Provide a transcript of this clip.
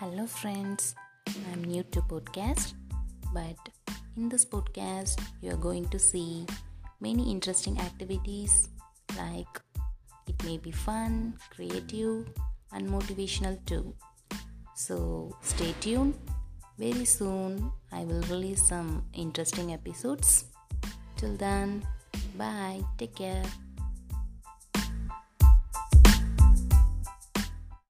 Hello, friends. I'm new to podcast, but in this podcast, you are going to see many interesting activities like it may be fun, creative, and motivational too. So, stay tuned. Very soon, I will release some interesting episodes. Till then, bye. Take care.